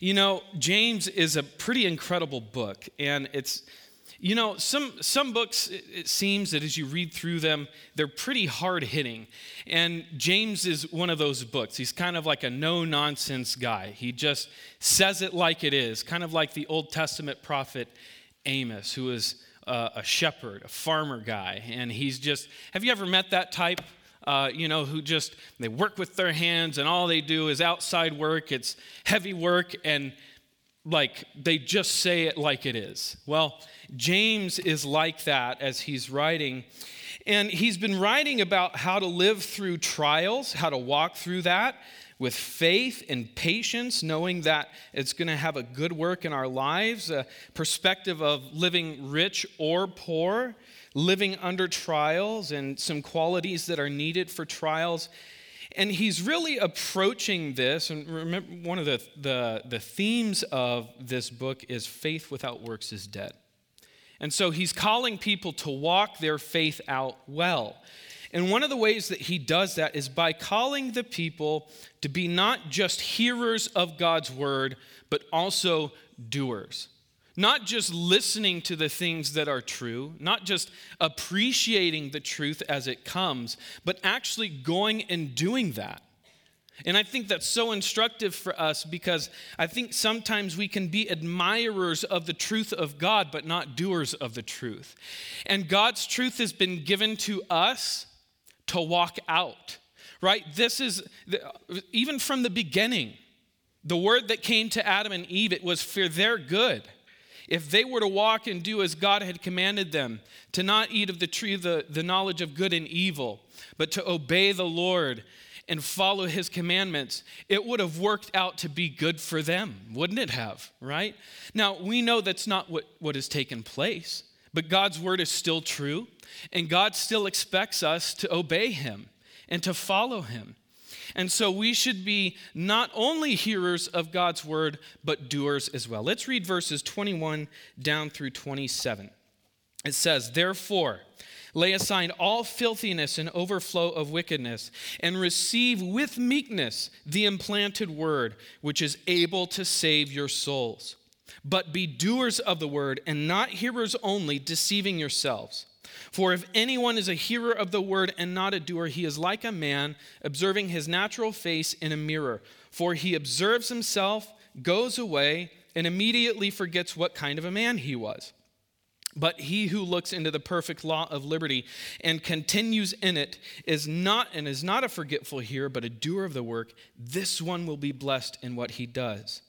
You know, James is a pretty incredible book, and it's you know, some, some books, it seems that as you read through them, they're pretty hard hitting. And James is one of those books. He's kind of like a no nonsense guy. He just says it like it is, kind of like the Old Testament prophet Amos, who is a shepherd, a farmer guy. And he's just, have you ever met that type? Uh, you know, who just, they work with their hands and all they do is outside work. It's heavy work and like they just say it like it is. Well, James is like that as he's writing. And he's been writing about how to live through trials, how to walk through that with faith and patience, knowing that it's going to have a good work in our lives, a perspective of living rich or poor, living under trials, and some qualities that are needed for trials. And he's really approaching this, and remember, one of the, the, the themes of this book is faith without works is dead. And so he's calling people to walk their faith out well. And one of the ways that he does that is by calling the people to be not just hearers of God's word, but also doers. Not just listening to the things that are true, not just appreciating the truth as it comes, but actually going and doing that. And I think that's so instructive for us because I think sometimes we can be admirers of the truth of God, but not doers of the truth. And God's truth has been given to us to walk out, right? This is, even from the beginning, the word that came to Adam and Eve, it was for their good. If they were to walk and do as God had commanded them, to not eat of the tree of the, the knowledge of good and evil, but to obey the Lord and follow his commandments, it would have worked out to be good for them, wouldn't it have, right? Now, we know that's not what, what has taken place, but God's word is still true, and God still expects us to obey him and to follow him. And so we should be not only hearers of God's word, but doers as well. Let's read verses 21 down through 27. It says, Therefore, Lay aside all filthiness and overflow of wickedness, and receive with meekness the implanted word, which is able to save your souls. But be doers of the word, and not hearers only, deceiving yourselves. For if anyone is a hearer of the word and not a doer, he is like a man observing his natural face in a mirror. For he observes himself, goes away, and immediately forgets what kind of a man he was. But he who looks into the perfect law of liberty and continues in it is not and is not a forgetful hearer, but a doer of the work. This one will be blessed in what he does.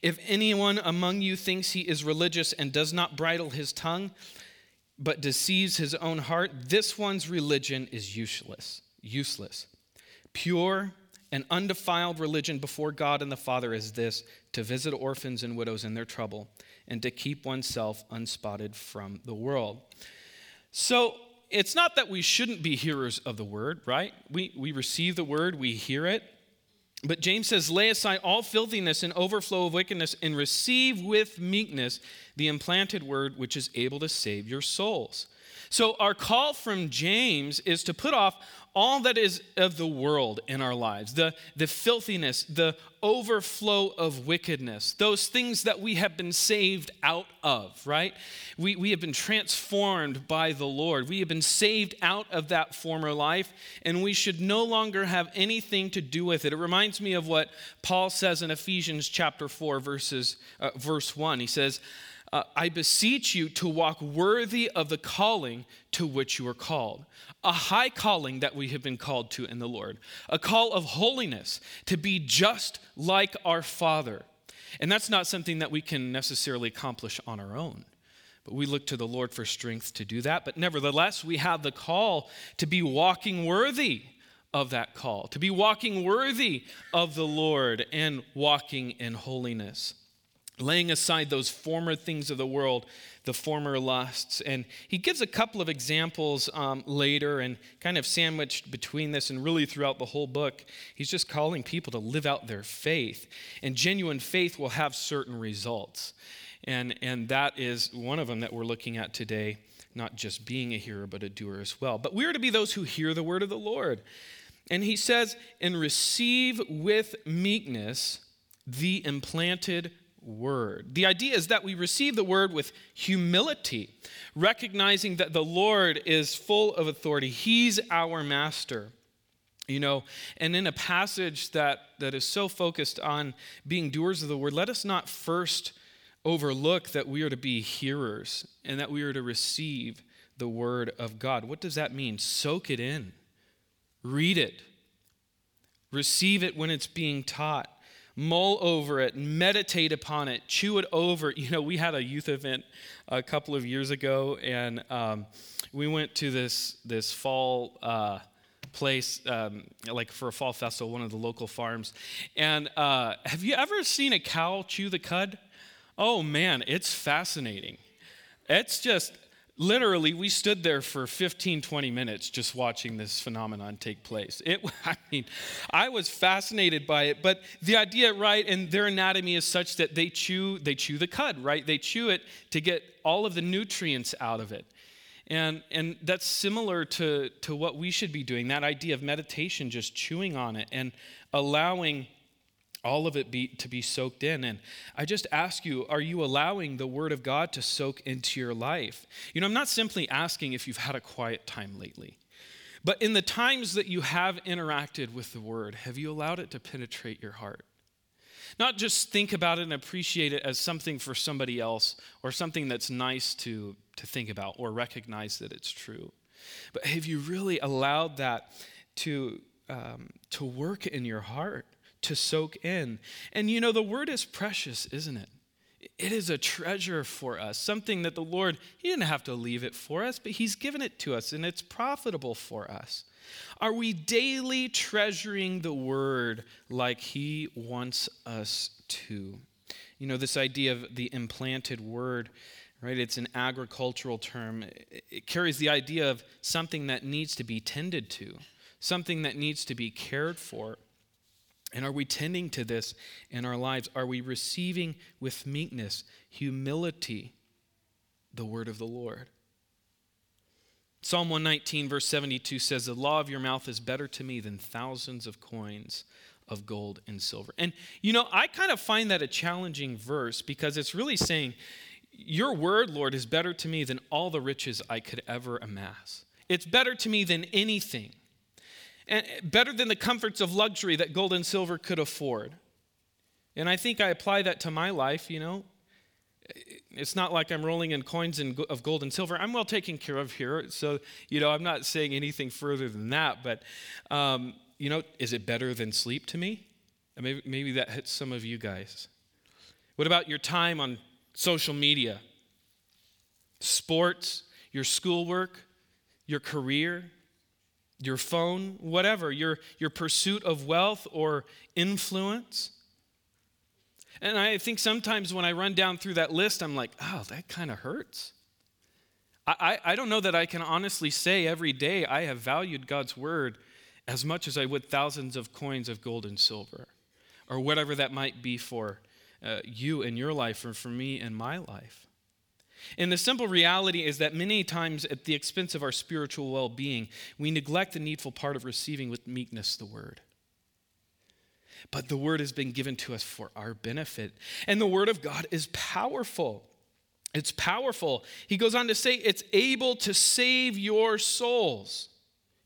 If anyone among you thinks he is religious and does not bridle his tongue, but deceives his own heart, this one's religion is useless. Useless. Pure and undefiled religion before God and the Father is this to visit orphans and widows in their trouble and to keep oneself unspotted from the world. So it's not that we shouldn't be hearers of the word, right? We, we receive the word, we hear it. But James says, lay aside all filthiness and overflow of wickedness and receive with meekness the implanted word which is able to save your souls. So, our call from James is to put off all that is of the world in our lives the, the filthiness, the overflow of wickedness, those things that we have been saved out of, right? We, we have been transformed by the Lord. We have been saved out of that former life, and we should no longer have anything to do with it. It reminds me of what Paul says in Ephesians chapter 4, verses, uh, verse 1. He says, uh, I beseech you to walk worthy of the calling to which you are called. A high calling that we have been called to in the Lord, a call of holiness, to be just like our Father. And that's not something that we can necessarily accomplish on our own. But we look to the Lord for strength to do that. But nevertheless, we have the call to be walking worthy of that call, to be walking worthy of the Lord and walking in holiness laying aside those former things of the world, the former lusts. And he gives a couple of examples um, later and kind of sandwiched between this and really throughout the whole book. He's just calling people to live out their faith. And genuine faith will have certain results. And, and that is one of them that we're looking at today, not just being a hearer, but a doer as well. But we are to be those who hear the word of the Lord. And he says, and receive with meekness the implanted word. The idea is that we receive the word with humility, recognizing that the Lord is full of authority. He's our master. You know, and in a passage that, that is so focused on being doers of the word, let us not first overlook that we are to be hearers and that we are to receive the word of God. What does that mean? Soak it in, read it, receive it when it's being taught mull over it, meditate upon it, chew it over. You know, we had a youth event a couple of years ago, and um, we went to this this fall. Uh, place um, like for a fall festival one of the local farms and uh, have you ever seen a cow chew the cud oh man it's fascinating it's just literally we stood there for 15 20 minutes just watching this phenomenon take place. It i mean i was fascinated by it but the idea right and their anatomy is such that they chew they chew the cud right? They chew it to get all of the nutrients out of it. And and that's similar to to what we should be doing that idea of meditation just chewing on it and allowing all of it be, to be soaked in. And I just ask you, are you allowing the Word of God to soak into your life? You know, I'm not simply asking if you've had a quiet time lately, but in the times that you have interacted with the Word, have you allowed it to penetrate your heart? Not just think about it and appreciate it as something for somebody else or something that's nice to, to think about or recognize that it's true. But have you really allowed that to, um, to work in your heart? To soak in. And you know, the word is precious, isn't it? It is a treasure for us, something that the Lord, He didn't have to leave it for us, but He's given it to us and it's profitable for us. Are we daily treasuring the Word like He wants us to? You know, this idea of the implanted Word, right? It's an agricultural term. It carries the idea of something that needs to be tended to, something that needs to be cared for. And are we tending to this in our lives? Are we receiving with meekness, humility, the word of the Lord? Psalm 119, verse 72 says, The law of your mouth is better to me than thousands of coins of gold and silver. And, you know, I kind of find that a challenging verse because it's really saying, Your word, Lord, is better to me than all the riches I could ever amass. It's better to me than anything and better than the comforts of luxury that gold and silver could afford. And I think I apply that to my life, you know. It's not like I'm rolling in coins of gold and silver. I'm well taken care of here. So, you know, I'm not saying anything further than that. But, um, you know, is it better than sleep to me? Maybe, maybe that hits some of you guys. What about your time on social media? Sports, your schoolwork, your career? Your phone, whatever, your, your pursuit of wealth or influence. And I think sometimes when I run down through that list, I'm like, oh, that kind of hurts. I, I, don't know that I can honestly say every day I have valued God's word as much as I would thousands of coins of gold and silver, or whatever that might be for uh, you in your life or for me in my life. And the simple reality is that many times, at the expense of our spiritual well being, we neglect the needful part of receiving with meekness the word. But the word has been given to us for our benefit. And the word of God is powerful. It's powerful. He goes on to say, it's able to save your souls.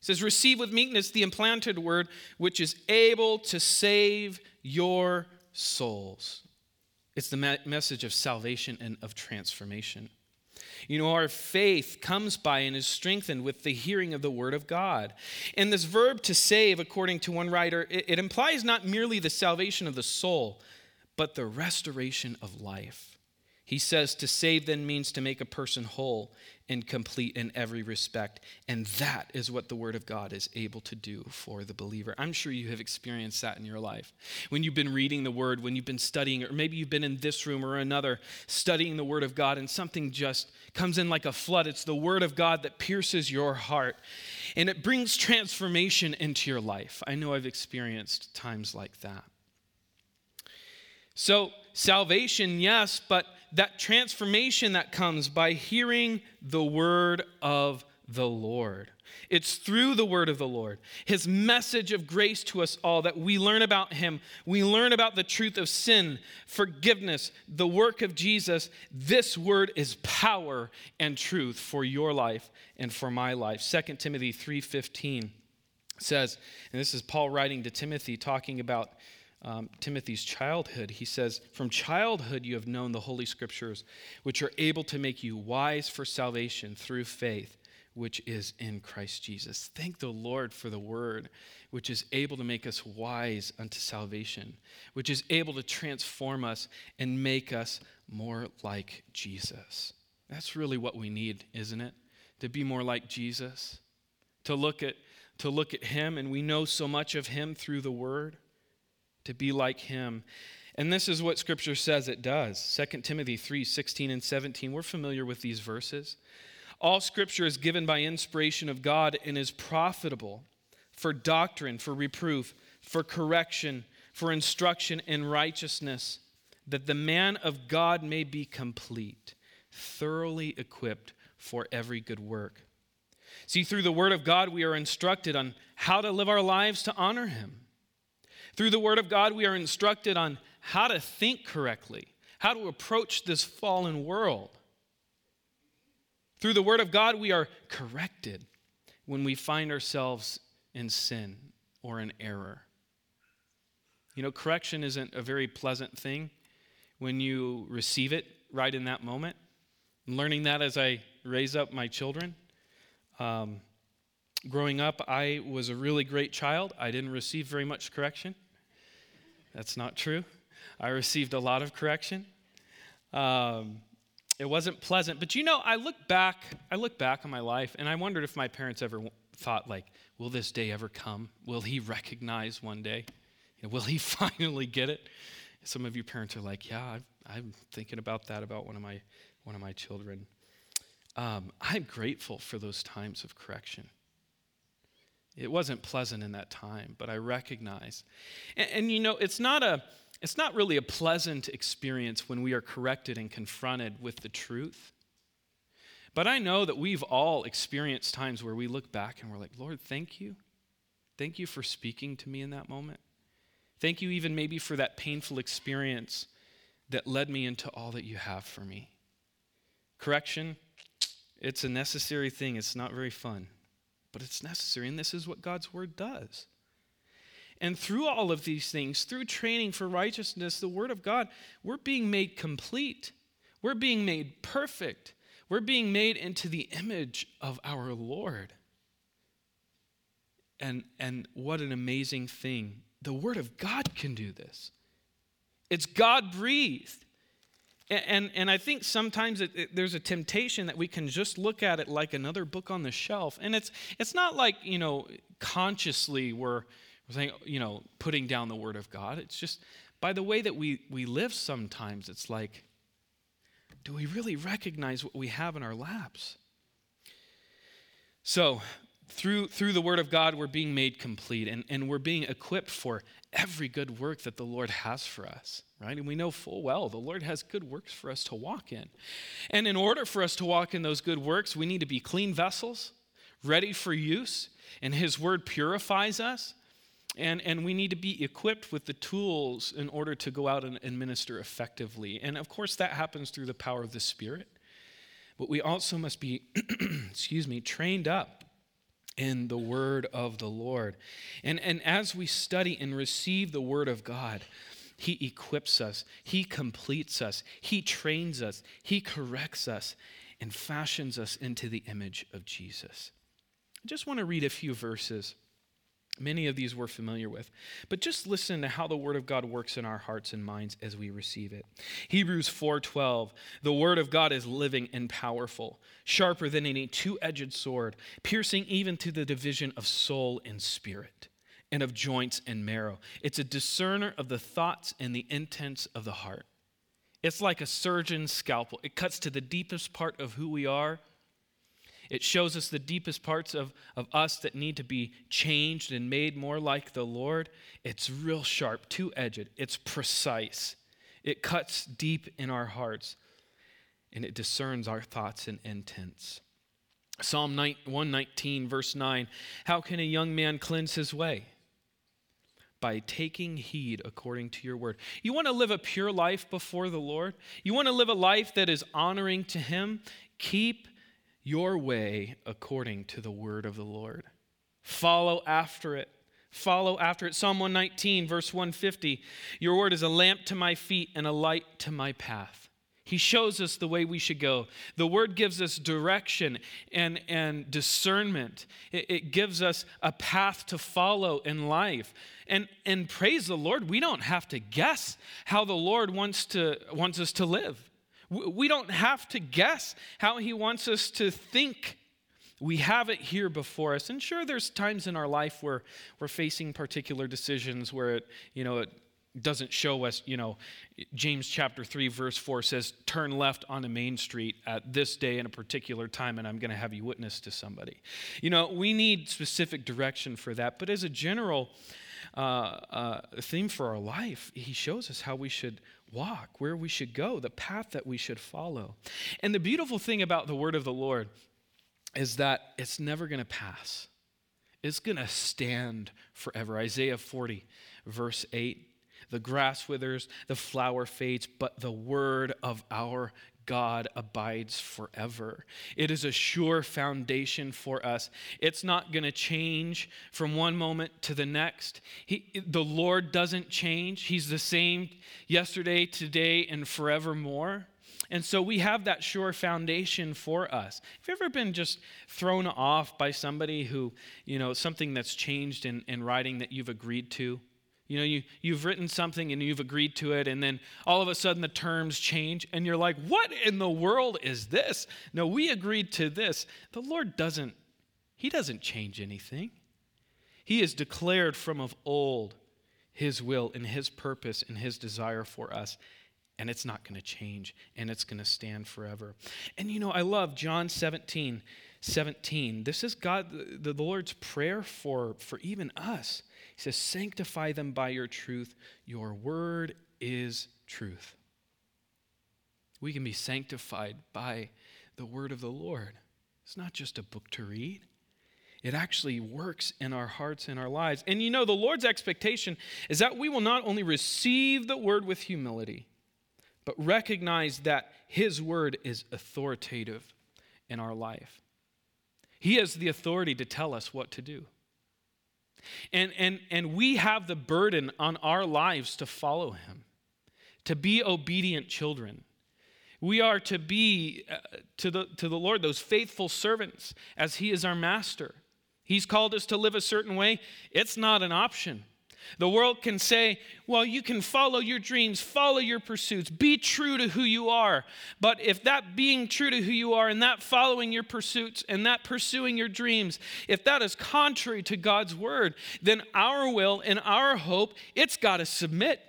He says, Receive with meekness the implanted word, which is able to save your souls. It's the message of salvation and of transformation. You know, our faith comes by and is strengthened with the hearing of the word of God. And this verb to save, according to one writer, it, it implies not merely the salvation of the soul, but the restoration of life. He says to save then means to make a person whole and complete in every respect. And that is what the Word of God is able to do for the believer. I'm sure you have experienced that in your life. When you've been reading the Word, when you've been studying, or maybe you've been in this room or another studying the Word of God, and something just comes in like a flood. It's the Word of God that pierces your heart and it brings transformation into your life. I know I've experienced times like that. So, salvation, yes, but that transformation that comes by hearing the word of the Lord. It's through the word of the Lord, his message of grace to us all, that we learn about him. We learn about the truth of sin, forgiveness, the work of Jesus. This word is power and truth for your life and for my life. 2 Timothy 3:15 says, and this is Paul writing to Timothy talking about um, Timothy's childhood, he says, From childhood you have known the Holy Scriptures, which are able to make you wise for salvation through faith which is in Christ Jesus. Thank the Lord for the word, which is able to make us wise unto salvation, which is able to transform us and make us more like Jesus. That's really what we need, isn't it? To be more like Jesus, to look at to look at him and we know so much of him through the word, to be like him. And this is what scripture says it does. 2 Timothy 3 16 and 17. We're familiar with these verses. All scripture is given by inspiration of God and is profitable for doctrine, for reproof, for correction, for instruction in righteousness, that the man of God may be complete, thoroughly equipped for every good work. See, through the Word of God, we are instructed on how to live our lives to honor Him. Through the Word of God, we are instructed on how to think correctly, how to approach this fallen world. Through the Word of God, we are corrected when we find ourselves in sin or in error. You know, correction isn't a very pleasant thing when you receive it right in that moment. I'm learning that as I raise up my children. Um, growing up, I was a really great child. I didn't receive very much correction. That's not true. I received a lot of correction. Um, it wasn't pleasant. But you know, I look back, I look back on my life, and I wondered if my parents ever thought, like, will this day ever come? Will he recognize one day? Will he finally get it? Some of you parents are like, yeah, i am thinking about that about one of my one of my children. Um, I'm grateful for those times of correction. It wasn't pleasant in that time, but I recognize. And, and you know, it's not a it's not really a pleasant experience when we are corrected and confronted with the truth. But I know that we've all experienced times where we look back and we're like, Lord, thank you. Thank you for speaking to me in that moment. Thank you, even maybe for that painful experience that led me into all that you have for me. Correction, it's a necessary thing. It's not very fun, but it's necessary. And this is what God's word does. And through all of these things, through training for righteousness, the Word of God, we're being made complete. We're being made perfect. We're being made into the image of our Lord. And, and what an amazing thing. The Word of God can do this. It's God breathed. And, and, I think sometimes it, it, there's a temptation that we can just look at it like another book on the shelf. And it's, it's not like, you know, consciously we're we're saying, you know, putting down the word of God. It's just by the way that we, we live sometimes, it's like, do we really recognize what we have in our laps? So, through, through the word of God, we're being made complete and, and we're being equipped for every good work that the Lord has for us, right? And we know full well the Lord has good works for us to walk in. And in order for us to walk in those good works, we need to be clean vessels, ready for use, and His word purifies us. And, and we need to be equipped with the tools in order to go out and, and minister effectively. And of course, that happens through the power of the Spirit. But we also must be, excuse me, trained up in the word of the Lord. And, and as we study and receive the word of God, he equips us, He completes us, He trains us, He corrects us, and fashions us into the image of Jesus. I just want to read a few verses Many of these we're familiar with. But just listen to how the word of God works in our hearts and minds as we receive it. Hebrews 4:12. The word of God is living and powerful, sharper than any two-edged sword, piercing even to the division of soul and spirit, and of joints and marrow. It's a discerner of the thoughts and the intents of the heart. It's like a surgeon's scalpel. It cuts to the deepest part of who we are it shows us the deepest parts of, of us that need to be changed and made more like the Lord. It's real sharp, two edged, it's precise. It cuts deep in our hearts and it discerns our thoughts and intents. Psalm 119, verse 9 How can a young man cleanse his way? By taking heed according to your word. You want to live a pure life before the Lord? You want to live a life that is honoring to Him? Keep your way according to the word of the Lord. Follow after it. Follow after it. Psalm 119, verse 150 Your word is a lamp to my feet and a light to my path. He shows us the way we should go. The word gives us direction and, and discernment. It, it, gives us a path to follow in life. And, and praise the Lord, we don't have to guess how the Lord wants, to, wants us to live. We don't have to guess how He wants us to think. We have it here before us. And sure, there's times in our life where we're facing particular decisions where it, you know, it doesn't show us, you know, James chapter 3, verse 4 says, Turn left on a main street at this day in a particular time, and I'm going to have you witness to somebody. You know, we need specific direction for that. But as a general uh, uh, theme for our life, he shows us how we should walk, where we should go, the path that we should follow. And the beautiful thing about the word of the Lord is that it's never going to pass, it's going to stand forever. Isaiah 40, verse 8 the grass withers, the flower fades, but the word of our God abides forever. It is a sure foundation for us. It's not going to change from one moment to the next. He, the Lord doesn't change. He's the same yesterday, today, and forevermore. And so we have that sure foundation for us. Have you ever been just thrown off by somebody who, you know, something that's changed in, in writing that you've agreed to? You know, you, you've written something and you've agreed to it, and then all of a sudden the terms change, and you're like, what in the world is this? No, we agreed to this. The Lord doesn't, He doesn't change anything. He has declared from of old His will and His purpose and His desire for us, and it's not going to change, and it's going to stand forever. And you know, I love John 17, 17. This is God, the, the Lord's prayer for, for even us. He says, Sanctify them by your truth. Your word is truth. We can be sanctified by the word of the Lord. It's not just a book to read, it actually works in our hearts and our lives. And you know, the Lord's expectation is that we will not only receive the word with humility, but recognize that his word is authoritative in our life. He has the authority to tell us what to do. And, and, and we have the burden on our lives to follow him, to be obedient children. We are to be uh, to, the, to the Lord those faithful servants as he is our master. He's called us to live a certain way. It's not an option. The world can say, well, you can follow your dreams, follow your pursuits, be true to who you are. But if that being true to who you are and that following your pursuits and that pursuing your dreams, if that is contrary to God's word, then our will and our hope, it's got to submit.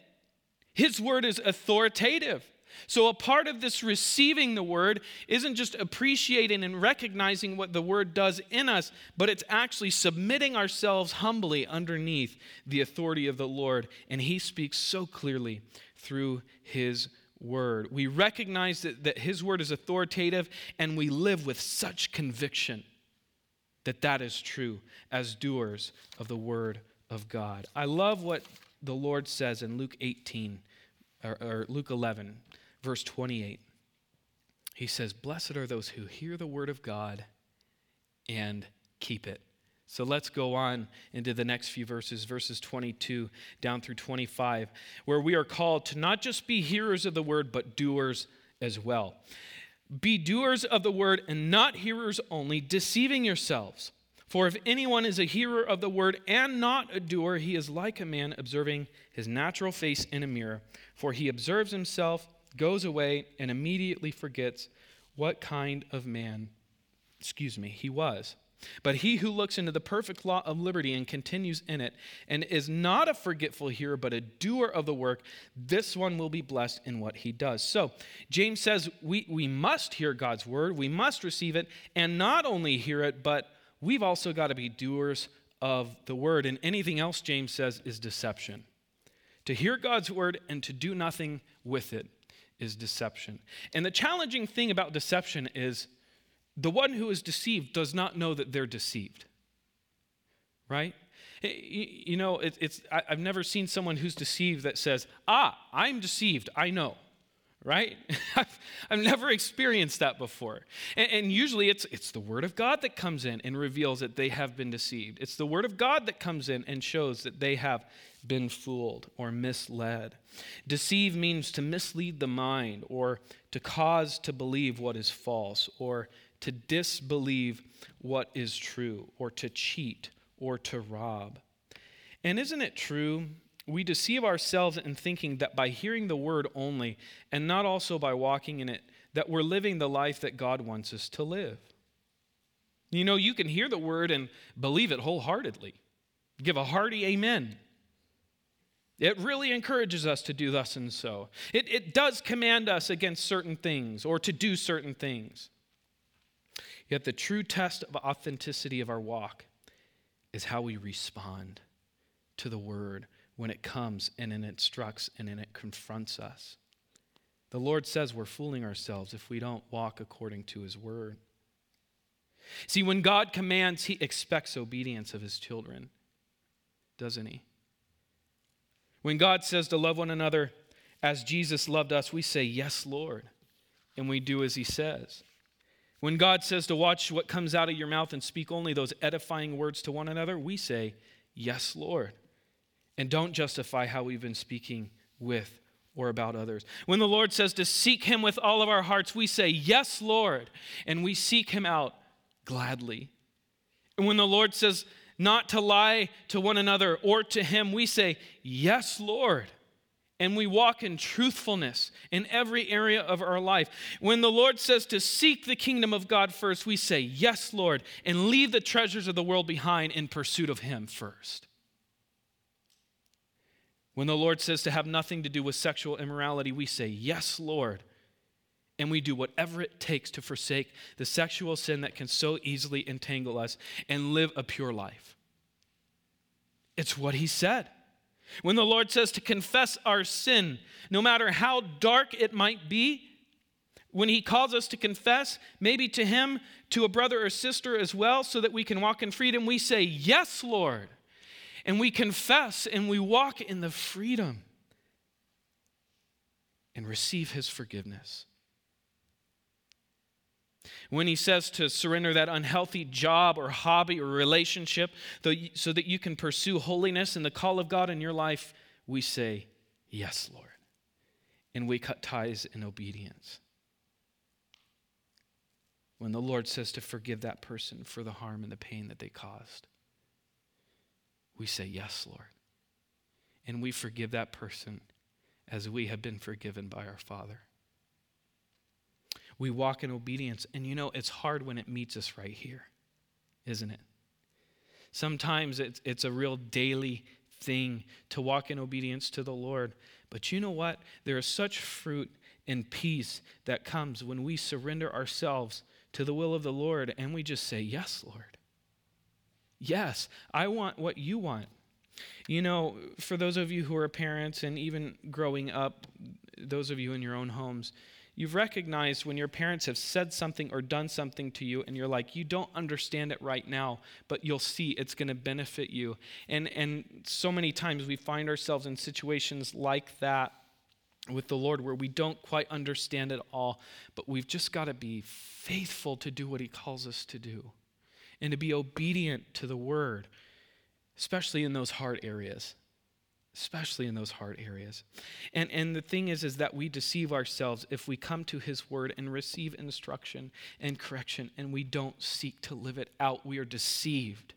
His word is authoritative. So, a part of this receiving the word isn't just appreciating and recognizing what the word does in us, but it's actually submitting ourselves humbly underneath the authority of the Lord. And he speaks so clearly through his word. We recognize that, that his word is authoritative, and we live with such conviction that that is true as doers of the word of God. I love what the Lord says in Luke 18 or, or Luke 11 verse 28. He says, Blessed are those who hear the word of God and keep it. So let's go on into the next few verses, verses 22 down through 25, where we are called to not just be hearers of the word, but doers as well. Be doers of the word and not hearers only, deceiving yourselves. For if anyone is a hearer of the word and not a doer, he is like a man observing his natural face in a mirror. For he observes himself goes away and immediately forgets what kind of man, excuse me, he was. But he who looks into the perfect law of liberty and continues in it, and is not a forgetful hearer, but a doer of the work, this one will be blessed in what he does. So, James says we, we must hear God's word, we must receive it, and not only hear it, but we've also got to be doers of the word. And anything else, James says, is deception. To hear God's word and to do nothing with it is deception. And the challenging thing about deception is the one who is deceived does not know that they're deceived. Right? You know, it's, I've never seen someone who's deceived that says, Ah, I'm deceived, I know right? I've, I've, never experienced that before. And, and, usually it's, it's the Word of God that comes in and reveals that they have been deceived. It's the Word of God that comes in and shows that they have been fooled or misled. Deceive means to mislead the mind or to cause to believe what is false or to disbelieve what is true or to cheat or to rob. And isn't it true we deceive ourselves in thinking that by hearing the word only, and not also by walking in it, that we're living the life that God wants us to live. You know, you can hear the word and believe it wholeheartedly, give a hearty amen. It really encourages us to do thus and so. It, it does command us against certain things or to do certain things. Yet the true test of authenticity of our walk is how we respond to the word when it comes and it instructs and it confronts us. The Lord says we're fooling ourselves if we don't walk according to his word. See, when God commands, he expects obedience of his children, doesn't he? When God says to love one another as Jesus loved us, we say, Yes, Lord, and we do as he says. When God says to watch what comes out of your mouth and speak only those edifying words to one another, we say, Yes, Lord and don't justify how we've been speaking with or about others. When the Lord says to seek Him with all of our hearts, we say, Yes, Lord, and we seek Him out gladly. And when the Lord says not to lie to one another or to Him, we say, Yes, Lord. And we walk in truthfulness in every area of our life. When the Lord says to seek the kingdom of God first, we say, Yes, Lord, and leave the treasures of the world behind in pursuit of Him first. When the Lord says to have nothing to do with sexual immorality, we say, Yes, Lord. And we do whatever it takes to forsake the sexual sin that can so easily entangle us and live a pure life. It's what He said. When the Lord says to confess our sin, no matter how dark it might be, when He calls us to confess, maybe to Him, to a brother or sister as well, so that we can walk in freedom, we say, Yes, Lord and we confess and we walk in the freedom and receive his forgiveness. When he says to surrender that unhealthy job or hobby or relationship so that you can pursue holiness and the call of God in your life, we say, Yes, Lord. And we cut ties in obedience. When the Lord says to forgive that person for the harm and the pain that they caused, we say, Yes, Lord. And we forgive that person as we have been forgiven by our Father. We walk in obedience. And you know, it's hard when it meets us right here, isn't it? Sometimes it's, it's a real daily thing to walk in obedience to the Lord. But you know what? There is such fruit and peace that comes when we surrender ourselves to the will of the Lord and we just say, Yes, Lord. Yes, I want what you want. You know, for those of you who are parents and even growing up, those of you in your own homes, you've recognized when your parents have said something or done something to you and you're like you don't understand it right now but you'll see it's going to benefit you and and so many times we find ourselves in situations like that with the Lord where we don't quite understand it all but we've just got to be faithful to do what he calls us to do and to be obedient to the word, especially in those hard areas. Especially in those hard areas. And, and the thing is, is that we deceive ourselves if we come to his word and receive instruction and correction and we don't seek to live it out. We are deceived.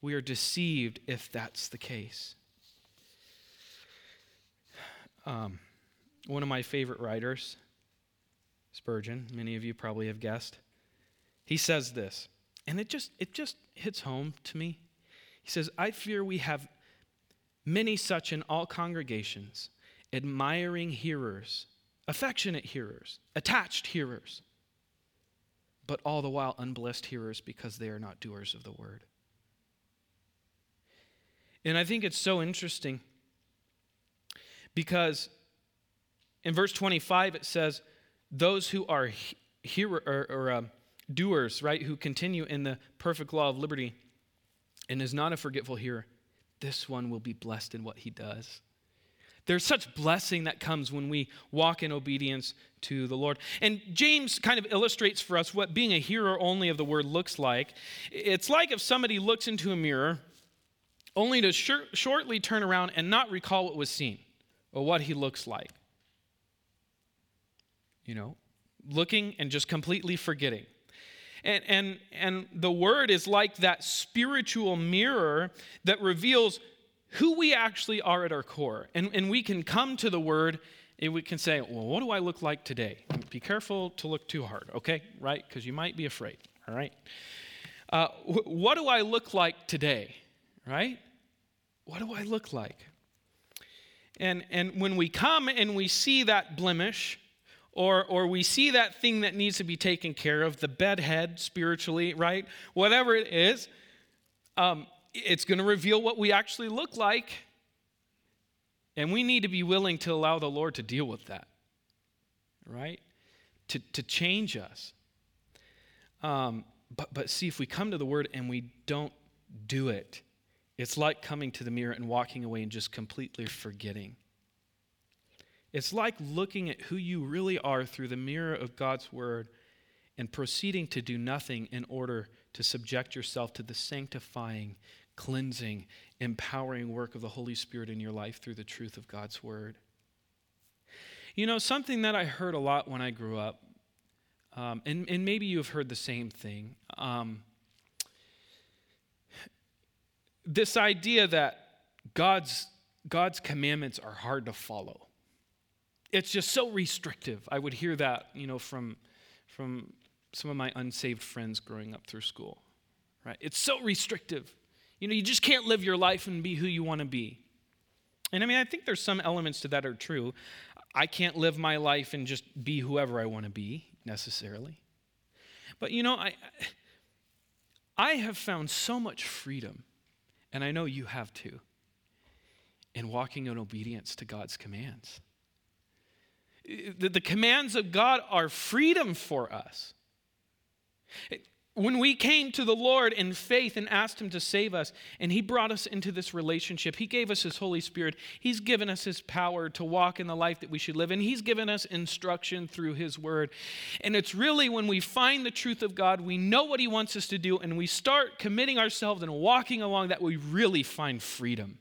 We are deceived if that's the case. Um, one of my favorite writers, Spurgeon, many of you probably have guessed, he says this and it just it just hits home to me. He says, "I fear we have many such in all congregations, admiring hearers, affectionate hearers, attached hearers, but all the while unblessed hearers because they are not doers of the word." And I think it's so interesting because in verse 25 it says, "Those who are hearer or, or um, doers, right, who continue in the perfect law of liberty and is not a forgetful hearer, this one will be blessed in what he does. There's such blessing that comes when we walk in obedience to the Lord. And James kind of illustrates for us what being a hearer only of the word looks like. It's like if somebody looks into a mirror only to sh- shortly turn around and not recall what was seen or what he looks like. You know, looking and just completely forgetting. And, and, and the word is like that spiritual mirror that reveals who we actually are at our core. And, and we can come to the word and we can say, well, what do I look like today? Be careful to look too hard, okay? Right? Because you might be afraid, all right? Uh, wh- what do I look like today? Right? What do I look like? And, and when we come and we see that blemish, or, or we see that thing that needs to be taken care of, the bedhead spiritually, right? Whatever it is, um, it's going to reveal what we actually look like. And we need to be willing to allow the Lord to deal with that, right? To, to change us. Um, but, but see, if we come to the Word and we don't do it, it's like coming to the mirror and walking away and just completely forgetting. It's like looking at who you really are through the mirror of God's Word and proceeding to do nothing in order to subject yourself to the sanctifying, cleansing, empowering work of the Holy Spirit in your life through the truth of God's Word. You know, something that I heard a lot when I grew up, um, and, and maybe you've heard the same thing. Um, this idea that God's, God's commandments are hard to follow it's just so restrictive. I would hear that, you know, from, from some of my unsaved friends growing up through school, right? It's so restrictive. You know, you just can't live your life and be who you want to be. And I mean, I think there's some elements to that are true. I can't live my life and just be whoever I want to be necessarily. But you know, I I have found so much freedom, and I know you have too, in walking in obedience to God's commands. The, the commands of God are freedom for us. When we came to the Lord in faith and asked Him to save us, and He brought us into this relationship, He gave us His Holy Spirit. He's given us His power to walk in the life that we should live, and He's given us instruction through His Word. And it's really when we find the truth of God, we know what He wants us to do, and we start committing ourselves and walking along that, we really find freedom.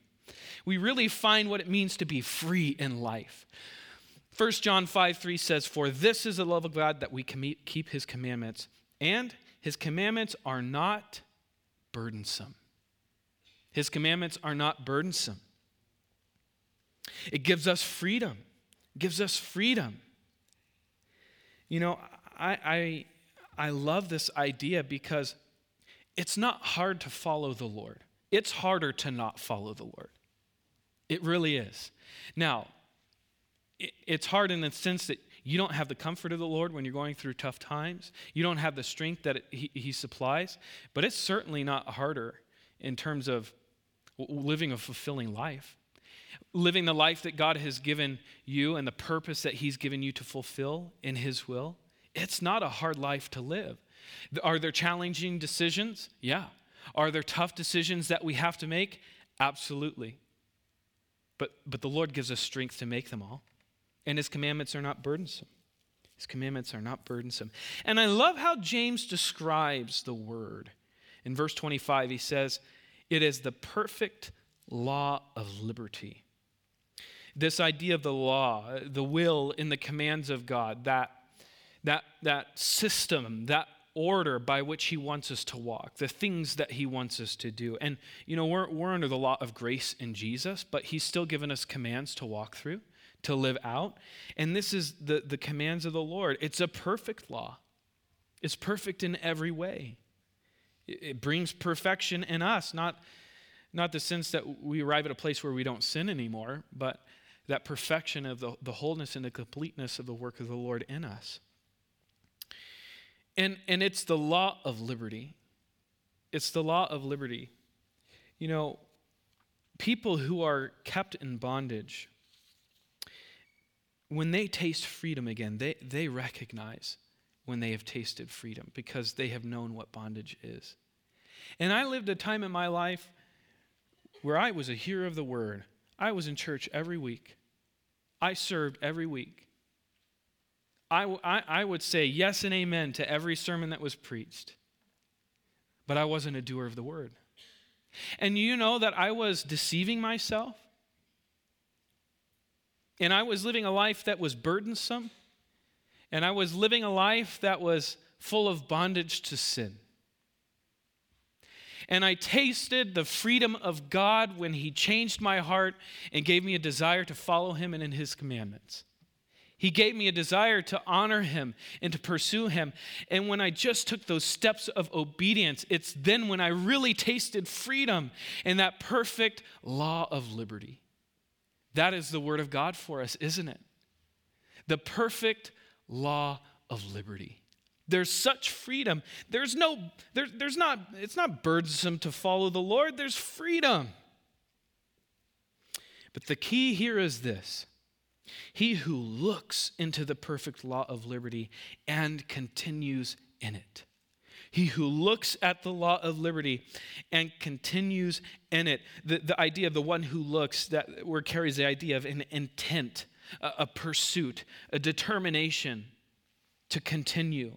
We really find what it means to be free in life. 1 John 5 3 says, For this is the love of God that we keep his commandments, and his commandments are not burdensome. His commandments are not burdensome. It gives us freedom. It gives us freedom. You know, I, I, I love this idea because it's not hard to follow the Lord. It's harder to not follow the Lord. It really is. Now, it's hard in the sense that you don't have the comfort of the Lord when you're going through tough times. You don't have the strength that it, he, he supplies. But it's certainly not harder in terms of living a fulfilling life. Living the life that God has given you and the purpose that He's given you to fulfill in His will. It's not a hard life to live. Are there challenging decisions? Yeah. Are there tough decisions that we have to make? Absolutely. But, but the Lord gives us strength to make them all. And his commandments are not burdensome. His commandments are not burdensome. And I love how James describes the word. In verse 25, he says, It is the perfect law of liberty. This idea of the law, the will in the commands of God, that, that, that system, that order by which he wants us to walk, the things that he wants us to do. And, you know, we're, we're under the law of grace in Jesus, but he's still given us commands to walk through to live out. And this is the, the commands of the Lord. It's a perfect law, it's perfect in every way. It, it brings perfection in us, not, not the sense that we arrive at a place where we don't sin anymore, but that perfection of the, the wholeness and the completeness of the work of the Lord in us. And, and it's the law of liberty. It's the law of liberty. You know, people who are kept in bondage when they taste freedom again, they, they recognize when they have tasted freedom because they have known what bondage is. And I lived a time in my life where I was a hearer of the word. I was in church every week, I served every week. I, I, I would say yes and amen to every sermon that was preached, but I wasn't a doer of the word. And you know that I was deceiving myself? And I was living a life that was burdensome. And I was living a life that was full of bondage to sin. And I tasted the freedom of God when He changed my heart and gave me a desire to follow Him and in His commandments. He gave me a desire to honor him and to pursue him. And when I just took those steps of obedience, it's then when I really tasted freedom and that perfect law of liberty. That is the word of God for us, isn't it? The perfect law of liberty. There's such freedom. There's no, there, there's not, it's not burdensome to follow the Lord, there's freedom. But the key here is this He who looks into the perfect law of liberty and continues in it. He who looks at the law of liberty and continues in it. The, the idea of the one who looks, that word carries the idea of an intent, a, a pursuit, a determination to continue.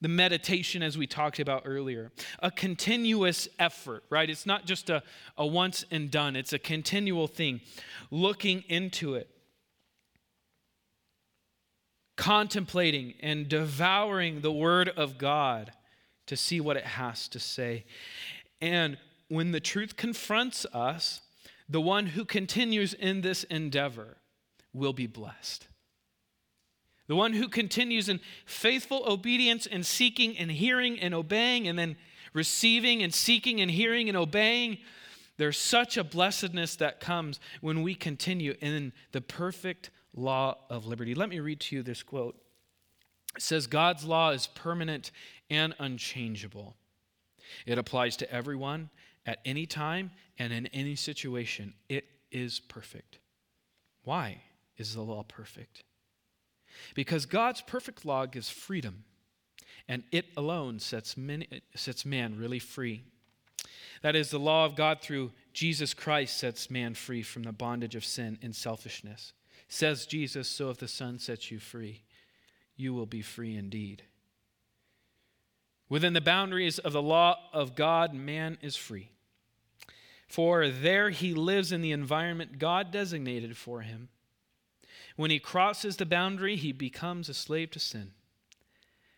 The meditation, as we talked about earlier, a continuous effort, right? It's not just a, a once and done, it's a continual thing. Looking into it contemplating and devouring the Word of God to see what it has to say. And when the truth confronts us, the one who continues in this endeavor will be blessed. The one who continues in faithful obedience and seeking and hearing and obeying and then receiving and seeking and hearing and obeying, there's such a blessedness that comes when we continue in the perfect law of liberty. Let me read to you this quote. It says, God's law is permanent and unchangeable. It applies to everyone at any time and in any situation. It is perfect. Why is the law perfect? Because God's perfect law gives freedom, and it alone sets, sets man really free. That is, the law of God through Jesus Christ sets man free from the bondage of sin and selfishness. Says Jesus, so if the Son sets you free, you will be free indeed. Within the boundaries of the law of God, man is free. For there he lives in the environment God designated for him. When he crosses the boundary, he becomes a slave to sin.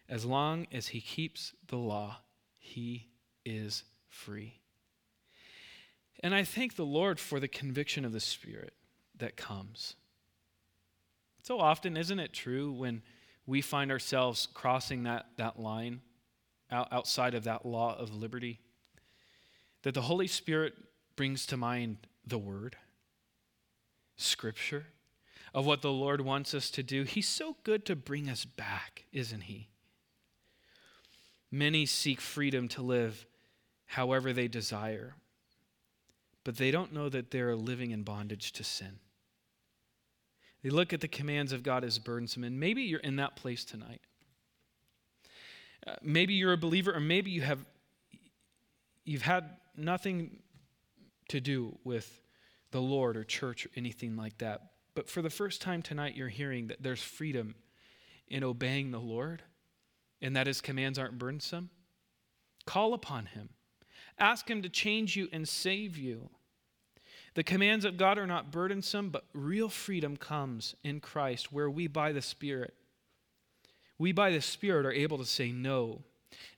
As long as he keeps the law, he is free. And I thank the Lord for the conviction of the Spirit that comes. So often, isn't it true when we find ourselves crossing that, that line outside of that law of liberty? That the Holy Spirit brings to mind the Word, Scripture, of what the Lord wants us to do. He's so good to bring us back, isn't He? Many seek freedom to live however they desire, but they don't know that they're living in bondage to sin. They look at the commands of God as burdensome, and maybe you're in that place tonight. Uh, maybe you're a believer, or maybe you have you've had nothing to do with the Lord or church or anything like that. But for the first time tonight, you're hearing that there's freedom in obeying the Lord and that his commands aren't burdensome. Call upon him. Ask him to change you and save you. The commands of God are not burdensome, but real freedom comes in Christ where we, by the Spirit, we, by the Spirit, are able to say no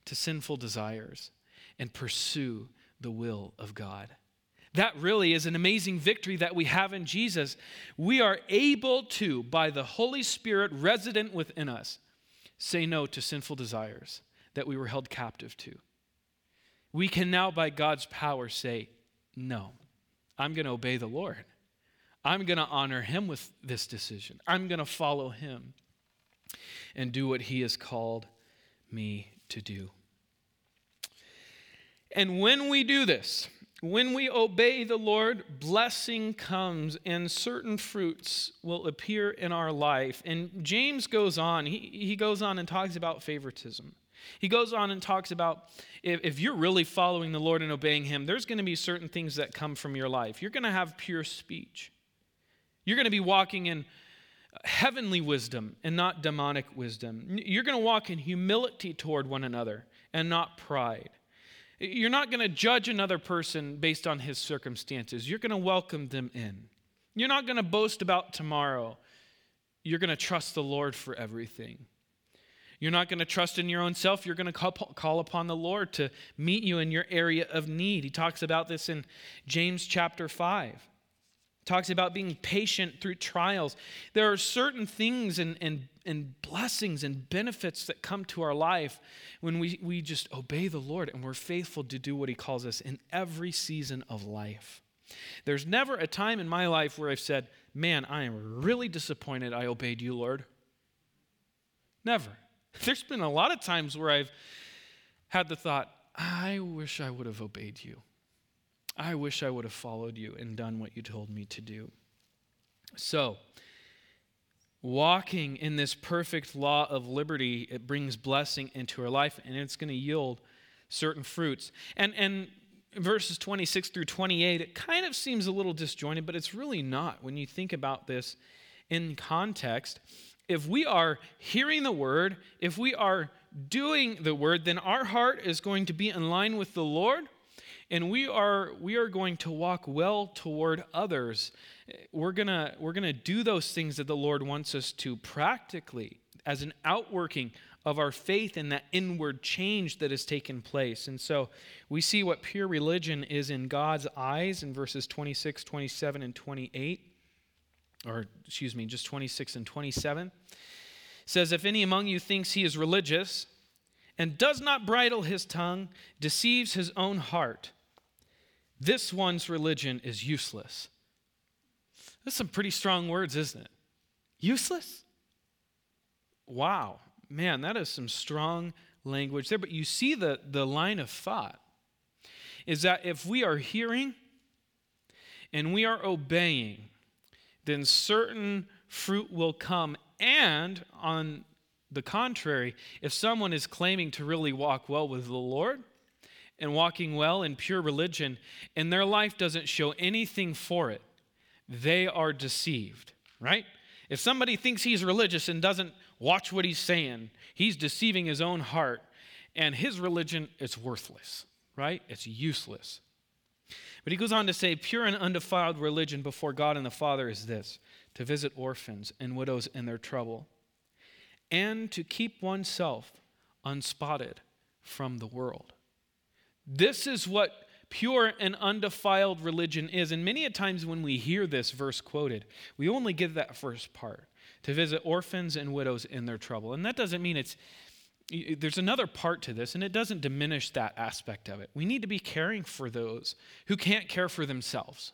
to sinful desires and pursue the will of God. That really is an amazing victory that we have in Jesus. We are able to, by the Holy Spirit resident within us, say no to sinful desires that we were held captive to. We can now, by God's power, say no. I'm going to obey the Lord. I'm going to honor him with this decision. I'm going to follow him and do what he has called me to do. And when we do this, When we obey the Lord, blessing comes and certain fruits will appear in our life. And James goes on, he, he goes on and talks about favoritism. He goes on and talks about if, if you're really following the Lord and obeying Him, there's going to be certain things that come from your life. You're going to have pure speech. You're going to be walking in heavenly wisdom and not demonic wisdom. You're going to walk in humility toward one another and not pride. You're not going to judge another person based on his circumstances. You're going to welcome them in. You're not going to boast about tomorrow. You're going to trust the Lord for everything. You're not going to trust in your own self. You're going to call upon the Lord to meet you in your area of need. He talks about this in James chapter 5 talks about being patient through trials. There are certain things and, and, and blessings and benefits that come to our life when we, we just obey the Lord and we're faithful to do what He calls us in every season of life. There's never a time in my life where I've said, Man, I am really disappointed I obeyed you, Lord. Never. There's been a lot of times where I've had the thought, I wish I would have obeyed you. I wish I would have followed you and done what you told me to do. So, walking in this perfect law of liberty, it brings blessing into our life and it's going to yield certain fruits. And, and verses 26 through 28, it kind of seems a little disjointed, but it's really not when you think about this in context. If we are hearing the word, if we are doing the word, then our heart is going to be in line with the Lord and we are we are going to walk well toward others. We're going to we're going to do those things that the lord wants us to practically as an outworking of our faith and that inward change that has taken place. And so we see what pure religion is in god's eyes in verses 26 27 and 28 or excuse me just 26 and 27 says if any among you thinks he is religious and does not bridle his tongue deceives his own heart this one's religion is useless. That's some pretty strong words, isn't it? Useless? Wow. Man, that is some strong language there. But you see the, the line of thought is that if we are hearing and we are obeying, then certain fruit will come. And on the contrary, if someone is claiming to really walk well with the Lord, and walking well in pure religion, and their life doesn't show anything for it, they are deceived, right? If somebody thinks he's religious and doesn't watch what he's saying, he's deceiving his own heart, and his religion is worthless, right? It's useless. But he goes on to say, pure and undefiled religion before God and the Father is this to visit orphans and widows in their trouble, and to keep oneself unspotted from the world. This is what pure and undefiled religion is. And many a times when we hear this verse quoted, we only get that first part to visit orphans and widows in their trouble. And that doesn't mean it's, there's another part to this, and it doesn't diminish that aspect of it. We need to be caring for those who can't care for themselves.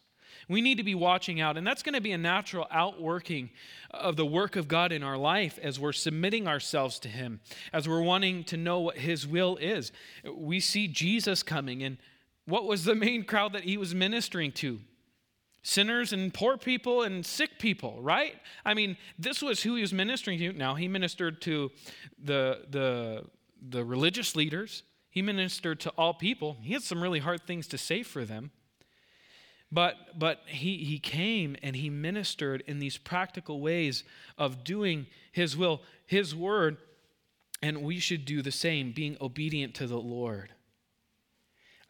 We need to be watching out, and that's going to be a natural outworking of the work of God in our life as we're submitting ourselves to Him, as we're wanting to know what His will is. We see Jesus coming, and what was the main crowd that He was ministering to? Sinners and poor people and sick people, right? I mean, this was who He was ministering to. Now, He ministered to the, the, the religious leaders, He ministered to all people. He had some really hard things to say for them. But, but he, he came and he ministered in these practical ways of doing his will, his word, and we should do the same, being obedient to the Lord.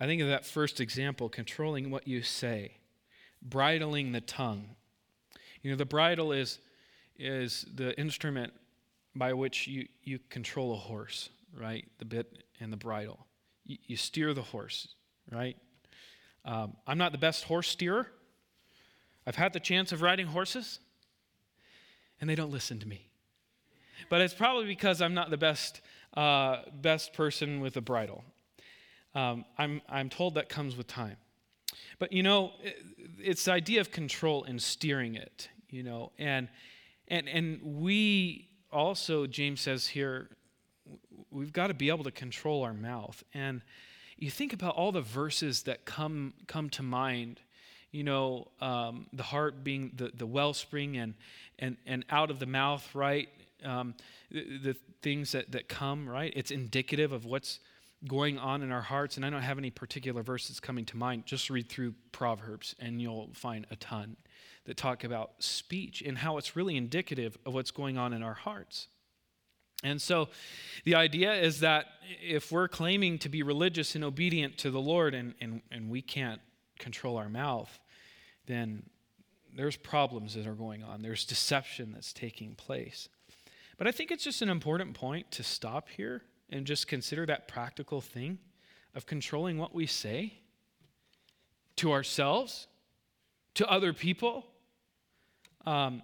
I think of that first example, controlling what you say, bridling the tongue. You know, the bridle is, is the instrument by which you, you control a horse, right? The bit and the bridle. You, you steer the horse, right? Um, I'm not the best horse steerer. I've had the chance of riding horses, and they don't listen to me. But it's probably because I'm not the best, uh, best person with a bridle. Um, I'm, I'm told that comes with time. But you know, it's the idea of control and steering it, you know, and, and, and we also, James says here, we've got to be able to control our mouth. And you think about all the verses that come, come to mind you know, um, the heart being the, the wellspring and, and, and out of the mouth, right? Um, the, the, things that, that come, right? It's indicative of what's going on in our hearts. And I don't have any particular verses coming to mind. Just read through Proverbs and you'll find a ton that talk about speech and how it's really indicative of what's going on in our hearts. And so the idea is that if we're claiming to be religious and obedient to the Lord and, and, and we can't control our mouth, then there's problems that are going on. There's deception that's taking place. But I think it's just an important point to stop here and just consider that practical thing of controlling what we say to ourselves, to other people, um,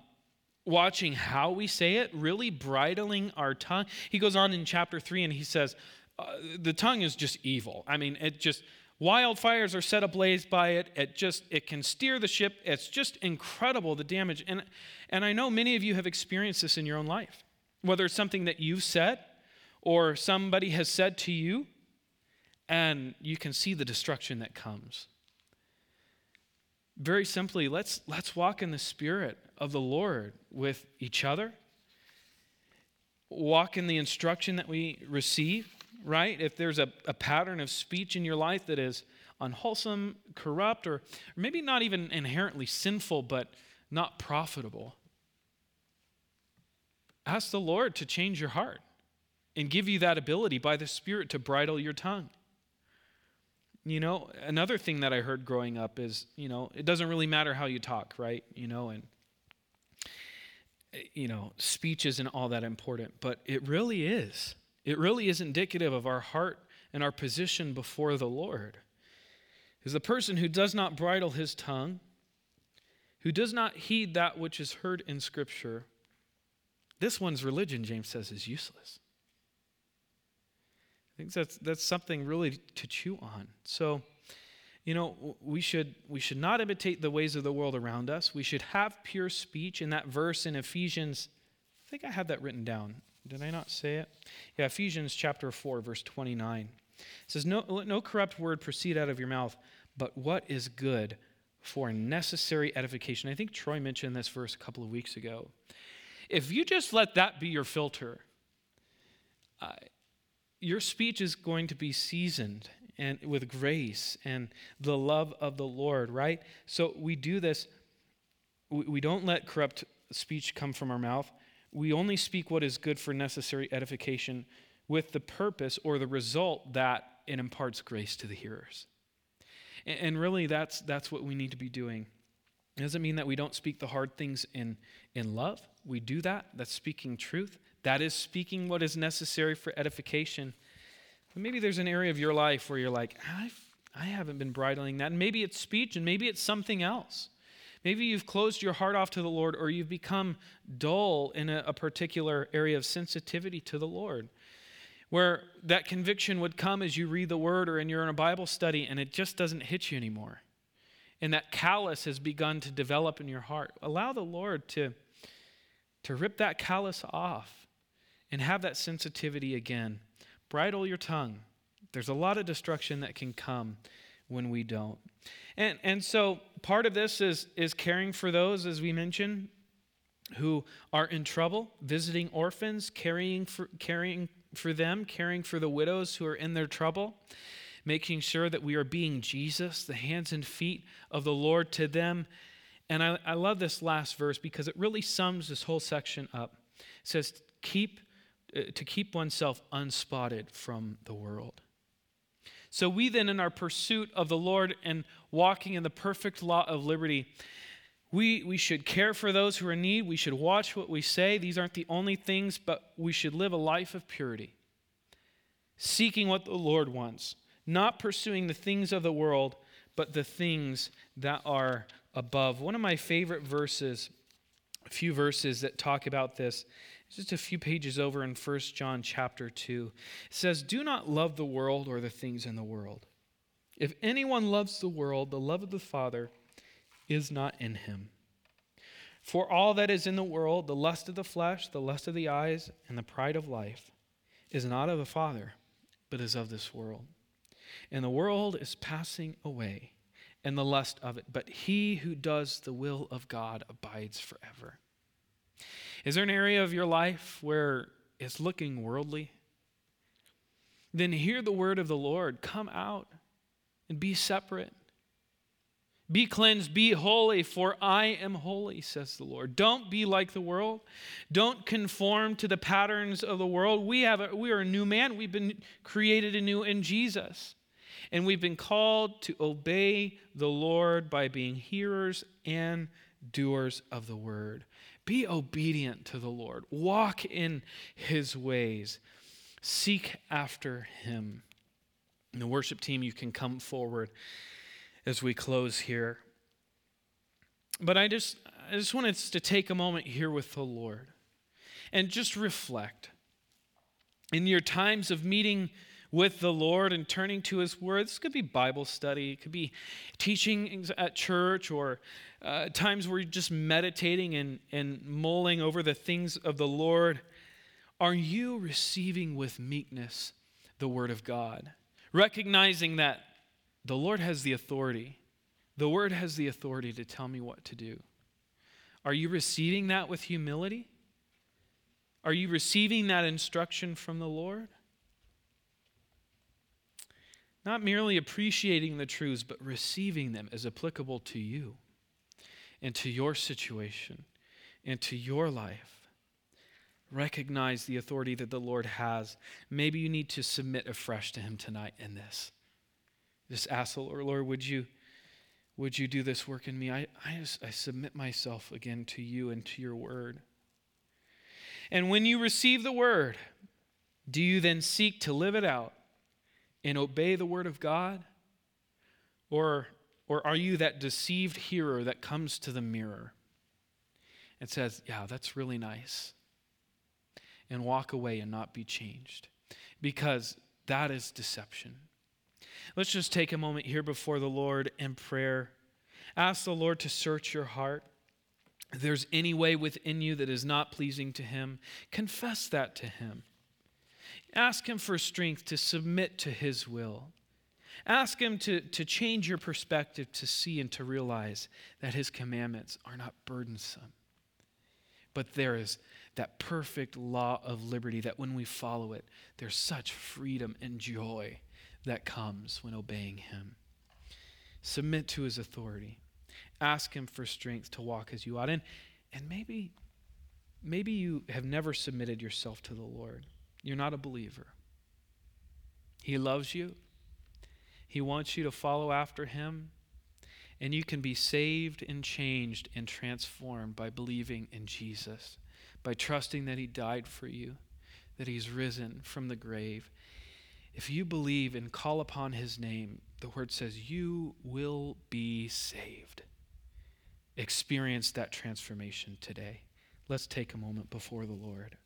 watching how we say it, really bridling our tongue. He goes on in chapter 3 and he says, uh, the tongue is just evil. I mean, it just Wildfires are set ablaze by it. It just it can steer the ship. It's just incredible the damage. And and I know many of you have experienced this in your own life. Whether it's something that you've said or somebody has said to you, and you can see the destruction that comes. Very simply, let's let's walk in the spirit of the Lord with each other. Walk in the instruction that we receive right? If there's a, a pattern of speech in your life that is unwholesome, corrupt, or, maybe not even inherently sinful, but not profitable, ask the Lord to change your heart and give you that ability by the Spirit to bridle your tongue. You know, another thing that I heard growing up is, you know, it doesn't really matter how you talk, right? You know, and, you know, speech isn't all that important, but it really is. It really is indicative of our heart and our position before the Lord. Is the person who does not bridle his tongue, who does not heed that which is heard in Scripture, this one's religion, James says, is useless. I think that's, that's something really to chew on. So, you know, we should, we should not imitate the ways of the world around us. We should have pure speech. In that verse in Ephesians, I think I have that written down. Did I not say it? Yeah, Ephesians chapter 4, verse 29. It says, no, Let no corrupt word proceed out of your mouth, but what is good for necessary edification. I think Troy mentioned this verse a couple of weeks ago. If you just let that be your filter, uh, your speech is going to be seasoned and with grace and the love of the Lord, right? So we do this. We, don't let corrupt speech come from our mouth we only speak what is good for necessary edification with the purpose or the result that it imparts grace to the hearers. And really, that's, that's what we need to be doing. It doesn't mean that we don't speak the hard things in, in love. We do that. That's speaking truth. That is speaking what is necessary for edification. But maybe there's an area of your life where you're like, I've, I haven't been bridling that. And maybe it's speech and maybe it's something else. Maybe you've closed your heart off to the Lord or you've become dull in a, a particular area of sensitivity to the Lord where that conviction would come as you read the word or and you're in a Bible study and it just doesn't hit you anymore. And that callus has begun to develop in your heart. Allow the Lord to, to rip that callus off and have that sensitivity again. Bridle your tongue. There's a lot of destruction that can come when we don't. And, and so part of this is, is caring for those, as we mentioned, who are in trouble, visiting orphans, caring for, caring for them, caring for the widows who are in their trouble, making sure that we are being Jesus, the hands and feet of the Lord to them. And I, I love this last verse because it really sums this whole section up. It says, keep, Uh, to keep oneself unspotted from the world. So, we then, in our pursuit of the Lord and walking in the perfect law of liberty, we, we should care for those who are in need. We should watch what we say. These aren't the only things, but we should live a life of purity, seeking what the Lord wants, not pursuing the things of the world, but the things that are above. One of my favorite verses, a few verses that talk about this, just a few pages over in 1 John chapter 2. It says, Do not love the world or the things in the world. If anyone loves the world, the love of the Father is not in him. For all that is in the world, the lust of the flesh, the lust of the eyes, and the pride of life, is not of the Father, but is of this world. and the world is passing away and the lust of it, but he who does the will of God abides forever. Is there an area of your life where it's looking worldly? Then hear the word of the Lord. Come out and be separate. Be cleansed, be holy, for I am holy, says the Lord. Don't be like the world. Don't conform to the patterns of the world. We, have a, we are a new man. We've been created anew in Jesus. And we've been called to obey the Lord by being hearers and doers of the word. Be obedient to the Lord, walk in his ways, seek after him. And the worship team, you can come forward as we close here. But I just, I just wanted to take a moment here with the Lord and just reflect. In your times of meeting with the Lord and turning to His Word, this could be Bible study, it could be teaching at church, or uh, times where you're just meditating and, and mulling over the things of the Lord. Are you receiving with meekness the Word of God? Recognizing that the Lord has the authority. The Word has the authority to tell me what to do. Are you receiving that with humility? Are you receiving that instruction from the Lord? Not merely appreciating the truths, but receiving them as applicable to you and to your situation and to your life. Recognize the authority that the Lord has. Maybe you need to submit afresh to Him tonight in this. Just ask the Lord, Lord, would you, would you do this work in me? I, I, just, I submit myself again to you and to your word. And when you receive the word, do you then seek to live it out and obey the word of God? Or, or are you that deceived hearer that comes to the mirror and says, Yeah, that's really nice, and walk away and not be changed? Because that is deception. Let's just take a moment here before the Lord in prayer. Ask the Lord to search your heart. If there's any way within you that is not pleasing to Him, confess that to Him. Ask Him for strength to submit to His will. Ask Him to, to change your perspective to see and to realize that His commandments are not burdensome, but there is that perfect law of liberty that when we follow it, there's such freedom and joy that comes when obeying Him. Submit to His authority. Ask Him for strength to walk as you ought. And, and maybe, maybe you have never submitted yourself to the Lord. You're not a believer. He loves you, He wants you to follow after Him. And you can be saved and changed and transformed by believing in Jesus, by trusting that He died for you, that He's risen from the grave, if you believe and call upon his name, the word says you will be saved. Experience that transformation today. Let's take a moment before the Lord.